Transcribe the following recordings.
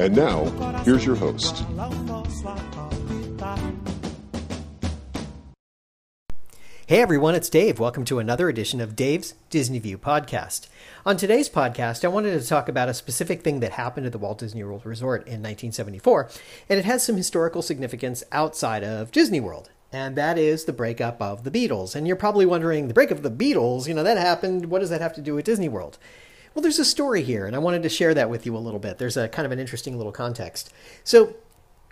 And now, here's your host. Hey everyone, it's Dave. Welcome to another edition of Dave's Disney View podcast. On today's podcast, I wanted to talk about a specific thing that happened at the Walt Disney World Resort in 1974, and it has some historical significance outside of Disney World. And that is the breakup of the Beatles. And you're probably wondering, the breakup of the Beatles, you know, that happened. What does that have to do with Disney World? Well, there's a story here, and I wanted to share that with you a little bit. There's a kind of an interesting little context. So,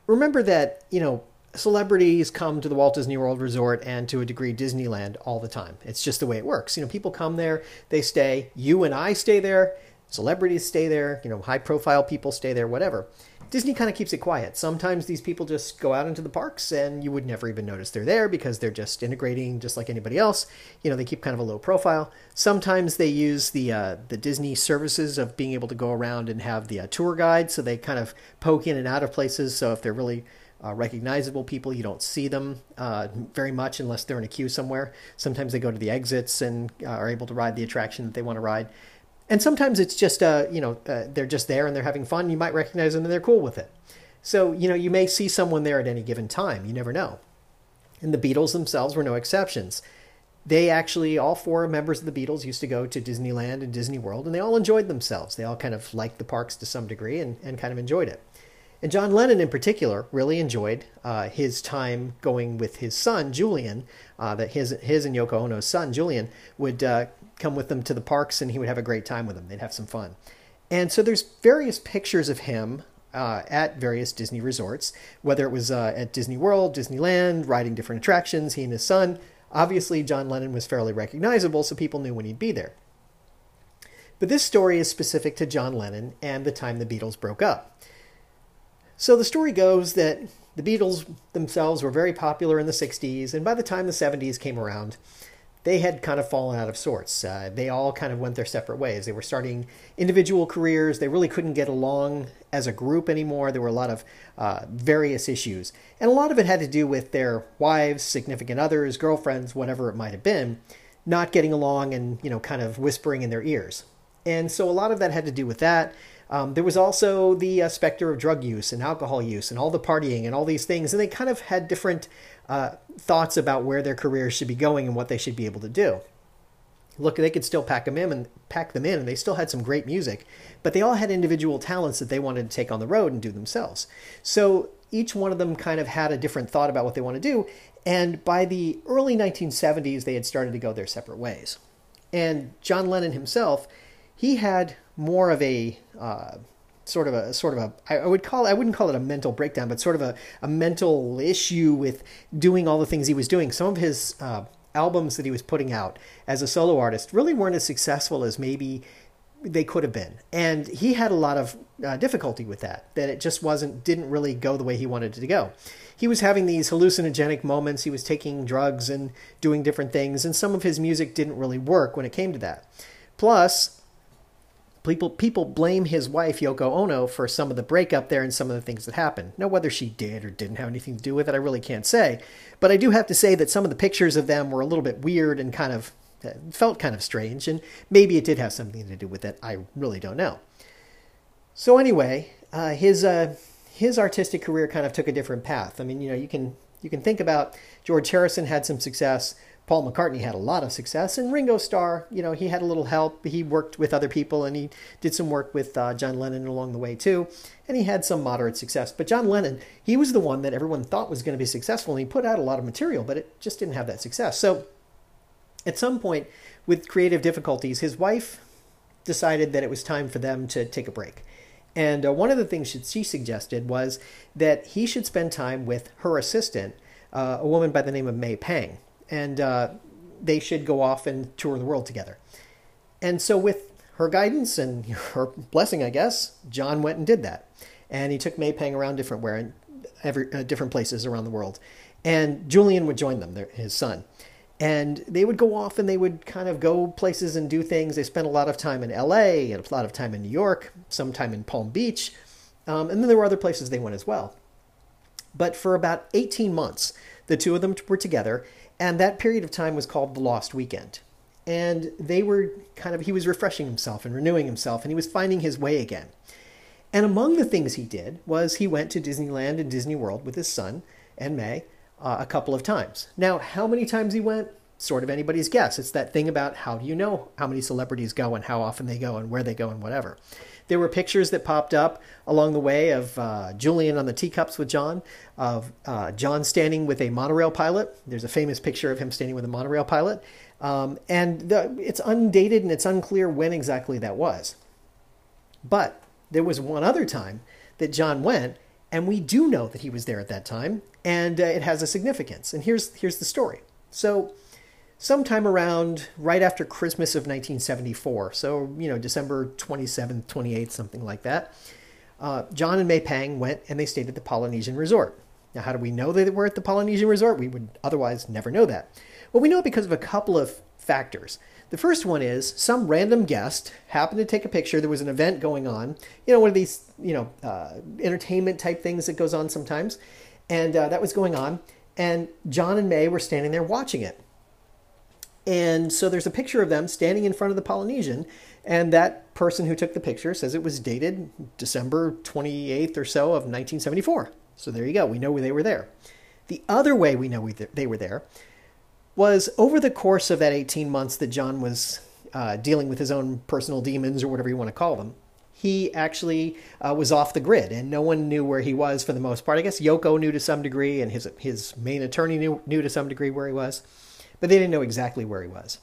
remember that, you know, celebrities come to the Walt Disney World Resort and to a degree Disneyland all the time. It's just the way it works. You know, people come there, they stay. You and I stay there. Celebrities stay there. You know, high profile people stay there, whatever. Disney kind of keeps it quiet. Sometimes these people just go out into the parks and you would never even notice they're there because they're just integrating just like anybody else. You know, they keep kind of a low profile. Sometimes they use the uh, the Disney services of being able to go around and have the uh, tour guide, so they kind of poke in and out of places. So if they're really uh, recognizable people, you don't see them uh, very much unless they're in a queue somewhere. Sometimes they go to the exits and uh, are able to ride the attraction that they want to ride and sometimes it's just uh, you know uh, they're just there and they're having fun. You might recognize them and they're cool with it. So you know you may see someone there at any given time. You never know. And the Beatles themselves were no exceptions. They actually, all four members of the Beatles used to go to Disneyland and Disney World, and they all enjoyed themselves. They all kind of liked the parks to some degree and, and kind of enjoyed it. And John Lennon, in particular, really enjoyed uh, his time going with his son Julian. Uh, that his his and Yoko Ono's son Julian would uh, come with them to the parks and he would have a great time with them. They'd have some fun. And so there's various pictures of him uh, at various Disney resorts, whether it was uh, at Disney World, Disneyland, riding different attractions, he and his son. Obviously, John Lennon was fairly recognizable, so people knew when he'd be there. But this story is specific to John Lennon and the time the Beatles broke up. So the story goes that the Beatles themselves were very popular in the 60s, and by the time the 70s came around, they had kind of fallen out of sorts. Uh, they all kind of went their separate ways. They were starting individual careers. They really couldn't get along as a group anymore. There were a lot of uh, various issues. And a lot of it had to do with their wives, significant others, girlfriends, whatever it might have been, not getting along and, you know, kind of whispering in their ears. And so a lot of that had to do with that. Um, there was also the uh, specter of drug use and alcohol use and all the partying and all these things. And they kind of had different uh, thoughts about where their careers should be going and what they should be able to do. Look, they could still pack them in and pack them in, and they still had some great music, but they all had individual talents that they wanted to take on the road and do themselves. So each one of them kind of had a different thought about what they want to do. And by the early 1970s, they had started to go their separate ways. And John Lennon himself, he had more of a uh, sort of a sort of a I would call I wouldn't call it a mental breakdown, but sort of a, a mental issue with doing all the things he was doing. Some of his uh, albums that he was putting out as a solo artist really weren't as successful as maybe they could have been, and he had a lot of uh, difficulty with that. That it just wasn't didn't really go the way he wanted it to go. He was having these hallucinogenic moments. He was taking drugs and doing different things, and some of his music didn't really work when it came to that. Plus, People people blame his wife Yoko Ono for some of the breakup there and some of the things that happened. Now whether she did or didn't have anything to do with it, I really can't say. But I do have to say that some of the pictures of them were a little bit weird and kind of uh, felt kind of strange, and maybe it did have something to do with it. I really don't know. So anyway, uh, his uh, his artistic career kind of took a different path. I mean, you know, you can you can think about George Harrison had some success. Paul McCartney had a lot of success, and Ringo Starr, you know, he had a little help. He worked with other people, and he did some work with uh, John Lennon along the way too, and he had some moderate success. But John Lennon, he was the one that everyone thought was going to be successful, and he put out a lot of material, but it just didn't have that success. So, at some point, with creative difficulties, his wife decided that it was time for them to take a break. And uh, one of the things she suggested was that he should spend time with her assistant, uh, a woman by the name of May Pang, and uh, they should go off and tour the world together. And so, with her guidance and her blessing, I guess, John went and did that. And he took May Pang around different where, every, uh, different places around the world. And Julian would join them, his son and they would go off and they would kind of go places and do things. They spent a lot of time in LA and a lot of time in New York, some time in Palm Beach, um, and then there were other places they went as well. But for about 18 months, the two of them were together, and that period of time was called the Lost Weekend. And they were kind of, he was refreshing himself and renewing himself, and he was finding his way again. And among the things he did was he went to Disneyland and Disney World with his son and May uh, a couple of times. Now, how many times he went? Sort of anybody's guess. It's that thing about how do you know how many celebrities go and how often they go and where they go and whatever. There were pictures that popped up along the way of uh, Julian on the teacups with John, of uh, John standing with a monorail pilot. There's a famous picture of him standing with a monorail pilot. Um, and the, it's undated and it's unclear when exactly that was. But there was one other time that John went, and we do know that he was there at that time, and uh, it has a significance. And here's here's the story. So, sometime around right after Christmas of 1974, so you know December 27th, 28th, something like that, uh, John and May Pang went and they stayed at the Polynesian Resort. Now, how do we know they were at the Polynesian Resort? We would otherwise never know that. Well, we know it because of a couple of factors. The first one is some random guest happened to take a picture. There was an event going on, you know, one of these, you know, uh, entertainment type things that goes on sometimes and uh, that was going on. And John and May were standing there watching it. And so there's a picture of them standing in front of the Polynesian, and that person who took the picture says it was dated December 28th or so of 1974. So there you go. We know they were there. The other way we know we th- they were there was over the course of that 18 months that John was uh, dealing with his own personal demons or whatever you want to call them he actually uh, was off the grid and no one knew where he was for the most part. I guess Yoko knew to some degree and his, his main attorney knew, knew to some degree where he was, but they didn't know exactly where he was.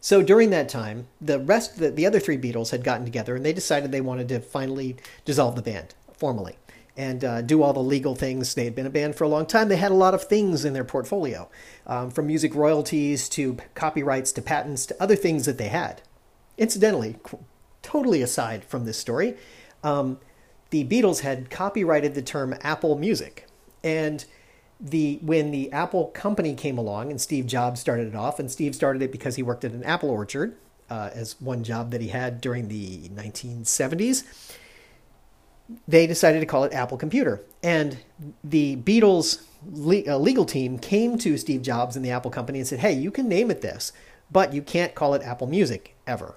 So during that time, the rest, the, the other three Beatles had gotten together and they decided they wanted to finally dissolve the band formally and uh, do all the legal things. They had been a band for a long time. They had a lot of things in their portfolio, um, from music royalties to copyrights to patents to other things that they had. Incidentally, totally aside from this story, um, the Beatles had copyrighted the term Apple Music, and the when the Apple company came along and Steve Jobs started it off, and Steve started it because he worked at an apple orchard uh, as one job that he had during the 1970s. They decided to call it Apple Computer, and the Beatles le- uh, legal team came to Steve Jobs and the Apple company and said, "Hey, you can name it this, but you can't call it Apple Music ever."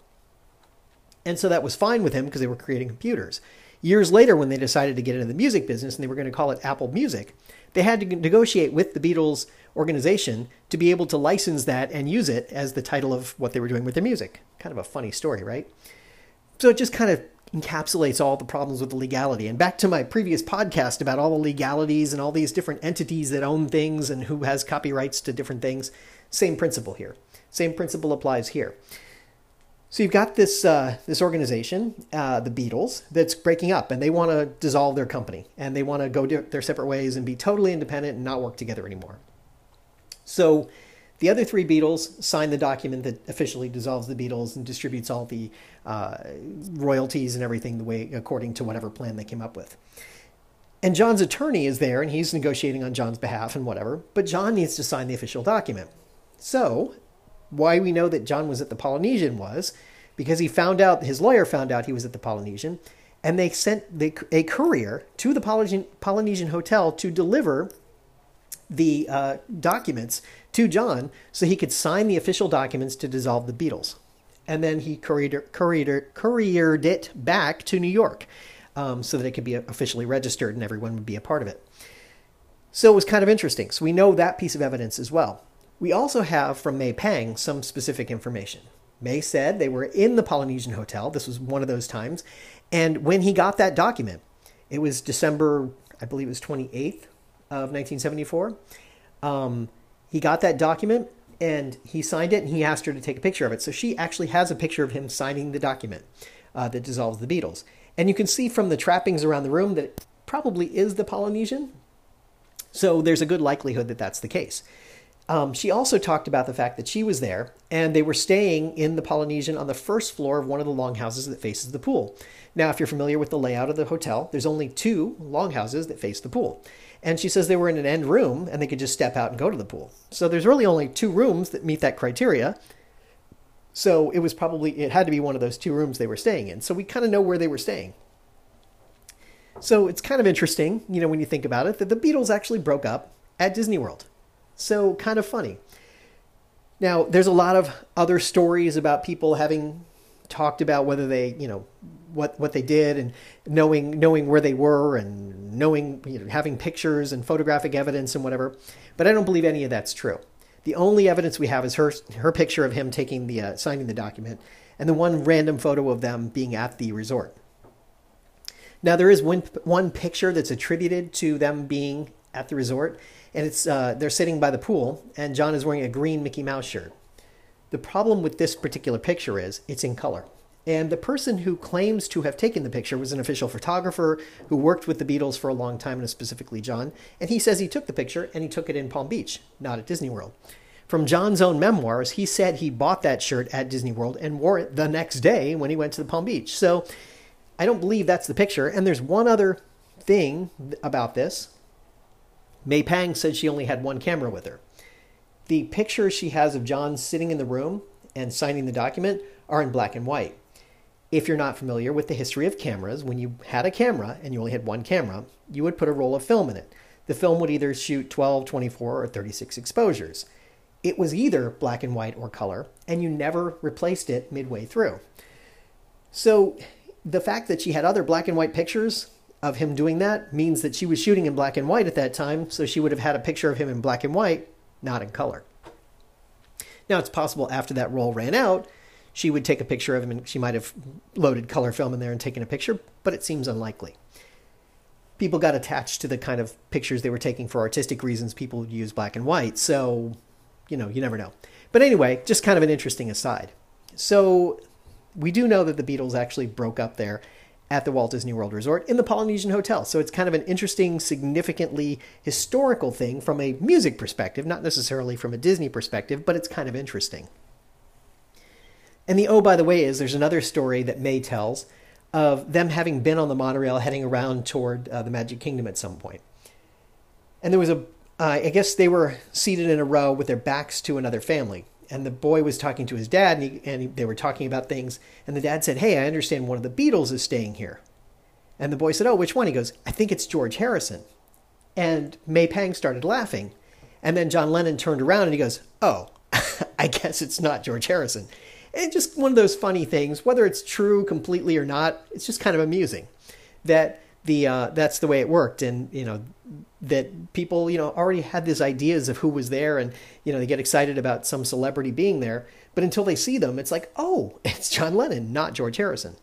And so that was fine with him because they were creating computers. Years later, when they decided to get into the music business and they were going to call it Apple Music, they had to negotiate with the Beatles organization to be able to license that and use it as the title of what they were doing with their music. Kind of a funny story, right? So it just kind of encapsulates all the problems with the legality. And back to my previous podcast about all the legalities and all these different entities that own things and who has copyrights to different things. Same principle here. Same principle applies here. So you've got this uh, this organization, uh, the Beatles, that's breaking up, and they want to dissolve their company, and they want to go their separate ways and be totally independent and not work together anymore. So the other three Beatles sign the document that officially dissolves the Beatles and distributes all the uh, royalties and everything the way according to whatever plan they came up with. And John's attorney is there, and he's negotiating on John's behalf and whatever. But John needs to sign the official document. So why we know that John was at the Polynesian was because he found out, his lawyer found out he was at the Polynesian, and they sent the, a courier to the Polynesian, Polynesian hotel to deliver the uh, documents to John so he could sign the official documents to dissolve the Beatles. And then he couriered, couriered, couriered it back to New York um, so that it could be officially registered and everyone would be a part of it. So it was kind of interesting. So we know that piece of evidence as well. We also have from May Pang some specific information. May said they were in the Polynesian Hotel. This was one of those times. And when he got that document, it was December, I believe it was 28th of 1974. Um, he got that document and he signed it and he asked her to take a picture of it. So she actually has a picture of him signing the document uh, that dissolves the Beatles. And you can see from the trappings around the room that it probably is the Polynesian. So there's a good likelihood that that's the case. Um, she also talked about the fact that she was there and they were staying in the Polynesian on the first floor of one of the longhouses that faces the pool. Now, if you're familiar with the layout of the hotel, there's only two longhouses that face the pool. And she says they were in an end room and they could just step out and go to the pool. So there's really only two rooms that meet that criteria. So it was probably, it had to be one of those two rooms they were staying in. So we kind of know where they were staying. So it's kind of interesting, you know, when you think about it, that the Beatles actually broke up at Disney World. So kind of funny. Now, there's a lot of other stories about people having talked about whether they, you know, what what they did and knowing knowing where they were and knowing you know, having pictures and photographic evidence and whatever. But I don't believe any of that's true. The only evidence we have is her her picture of him taking the uh, signing the document and the one random photo of them being at the resort. Now there is one one picture that's attributed to them being at the resort, and it's uh, they're sitting by the pool, and John is wearing a green Mickey Mouse shirt. The problem with this particular picture is it's in color. And the person who claims to have taken the picture was an official photographer who worked with the Beatles for a long time, and specifically John. And he says he took the picture and he took it in Palm Beach, not at Disney World. From John's own memoirs, he said he bought that shirt at Disney World and wore it the next day when he went to the Palm Beach. So I don't believe that's the picture. And there's one other thing about this. May Pang said she only had one camera with her. The pictures she has of John sitting in the room and signing the document are in black and white. If you're not familiar with the history of cameras, when you had a camera and you only had one camera, you would put a roll of film in it. The film would either shoot 12, 24, or 36 exposures. It was either black and white or color, and you never replaced it midway through. So the fact that she had other black and white pictures of him doing that means that she was shooting in black and white at that time, so she would have had a picture of him in black and white, not in color. Now, it's possible after that roll ran out, she would take a picture of him and she might have loaded color film in there and taken a picture, but it seems unlikely. People got attached to the kind of pictures they were taking for artistic reasons. People would use black and white, so, you know, you never know. But anyway, just kind of an interesting aside. So, we do know that the Beatles actually broke up there at the Walt Disney World Resort in the Polynesian Hotel. So it's kind of an interesting, significantly historical thing from a music perspective, not necessarily from a Disney perspective, but it's kind of interesting. And the oh, by the way, is there's another story that May tells of them having been on the monorail heading around toward uh, the Magic Kingdom at some point. And there was a, uh, I guess they were seated in a row with their backs to another family. And the boy was talking to his dad, and, he, and he, they were talking about things. And the dad said, Hey, I understand one of the Beatles is staying here. And the boy said, Oh, which one? He goes, I think it's George Harrison. And May Pang started laughing. And then John Lennon turned around and he goes, Oh, I guess it's not George Harrison. And just one of those funny things, whether it's true completely or not, it's just kind of amusing that the uh, that's the way it worked, and you know that people you know already had these ideas of who was there, and you know they get excited about some celebrity being there, but until they see them, it's like, oh, it's John Lennon, not George Harrison.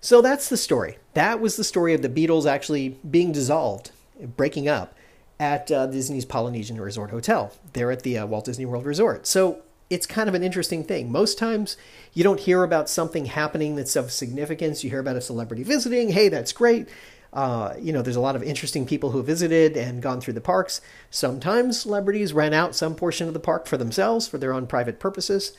So that's the story. That was the story of the Beatles actually being dissolved, breaking up at uh, Disney's Polynesian Resort Hotel, there at the uh, Walt Disney World Resort. So it's kind of an interesting thing. Most times you don't hear about something happening that's of significance. You hear about a celebrity visiting. Hey, that's great. Uh, you know, there's a lot of interesting people who visited and gone through the parks. Sometimes celebrities rent out some portion of the park for themselves for their own private purposes,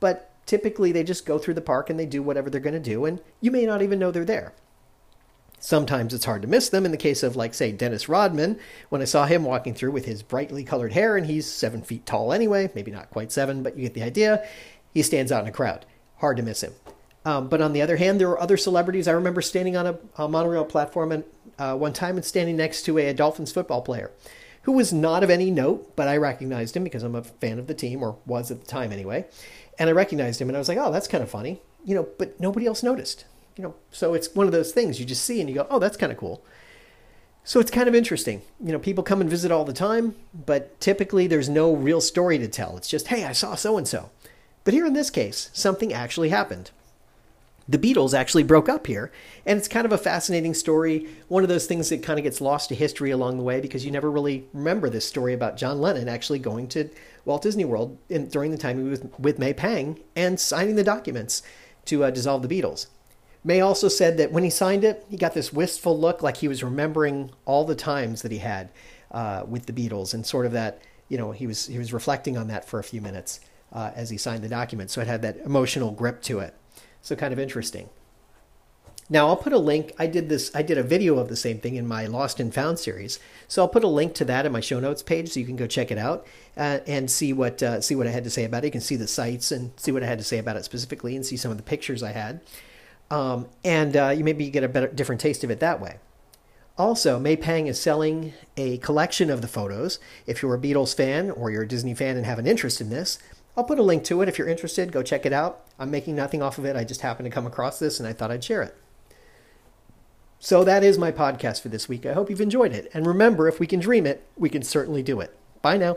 but typically they just go through the park and they do whatever they're going to do, and you may not even know they're there. Sometimes it's hard to miss them. In the case of, like, say, Dennis Rodman, when I saw him walking through with his brightly colored hair, and he's seven feet tall anyway, maybe not quite seven, but you get the idea, he stands out in a crowd. Hard to miss him. Um, but on the other hand, there were other celebrities. I remember standing on a, a monorail platform and, uh, one time and standing next to a, a Dolphins football player who was not of any note, but I recognized him because I'm a fan of the team, or was at the time anyway. And I recognized him, and I was like, oh, that's kind of funny, you know, but nobody else noticed you know, so it's one of those things you just see and you go, oh, that's kind of cool. So it's kind of interesting. You know, people come and visit all the time, but typically there's no real story to tell. It's just, hey, I saw so and so. But here in this case, something actually happened. The Beatles actually broke up here, and it's kind of a fascinating story. One of those things that kind of gets lost to history along the way because you never really remember this story about John Lennon actually going to Walt Disney World in, during the time he was with May Pang and signing the documents to uh, dissolve the Beatles. May also said that when he signed it, he got this wistful look like he was remembering all the times that he had uh, with the Beatles and sort of that, you know, he was he was reflecting on that for a few minutes uh, as he signed the document. So it had that emotional grip to it. So kind of interesting. Now I'll put a link. I did this. I did a video of the same thing in my Lost and Found series. So I'll put a link to that in my show notes page, so you can go check it out uh, and see what uh, see what I had to say about it. You can see the sites and see what I had to say about it specifically, and see some of the pictures I had. Um, and uh, you maybe get a better, different taste of it that way. Also, May Pang is selling a collection of the photos. If you're a Beatles fan or you're a Disney fan and have an interest in this, I'll put a link to it if you're interested. Go check it out. I'm making nothing off of it. I just happened to come across this and I thought I'd share it. So that is my podcast for this week. I hope you've enjoyed it. And remember, if we can dream it, we can certainly do it. Bye now.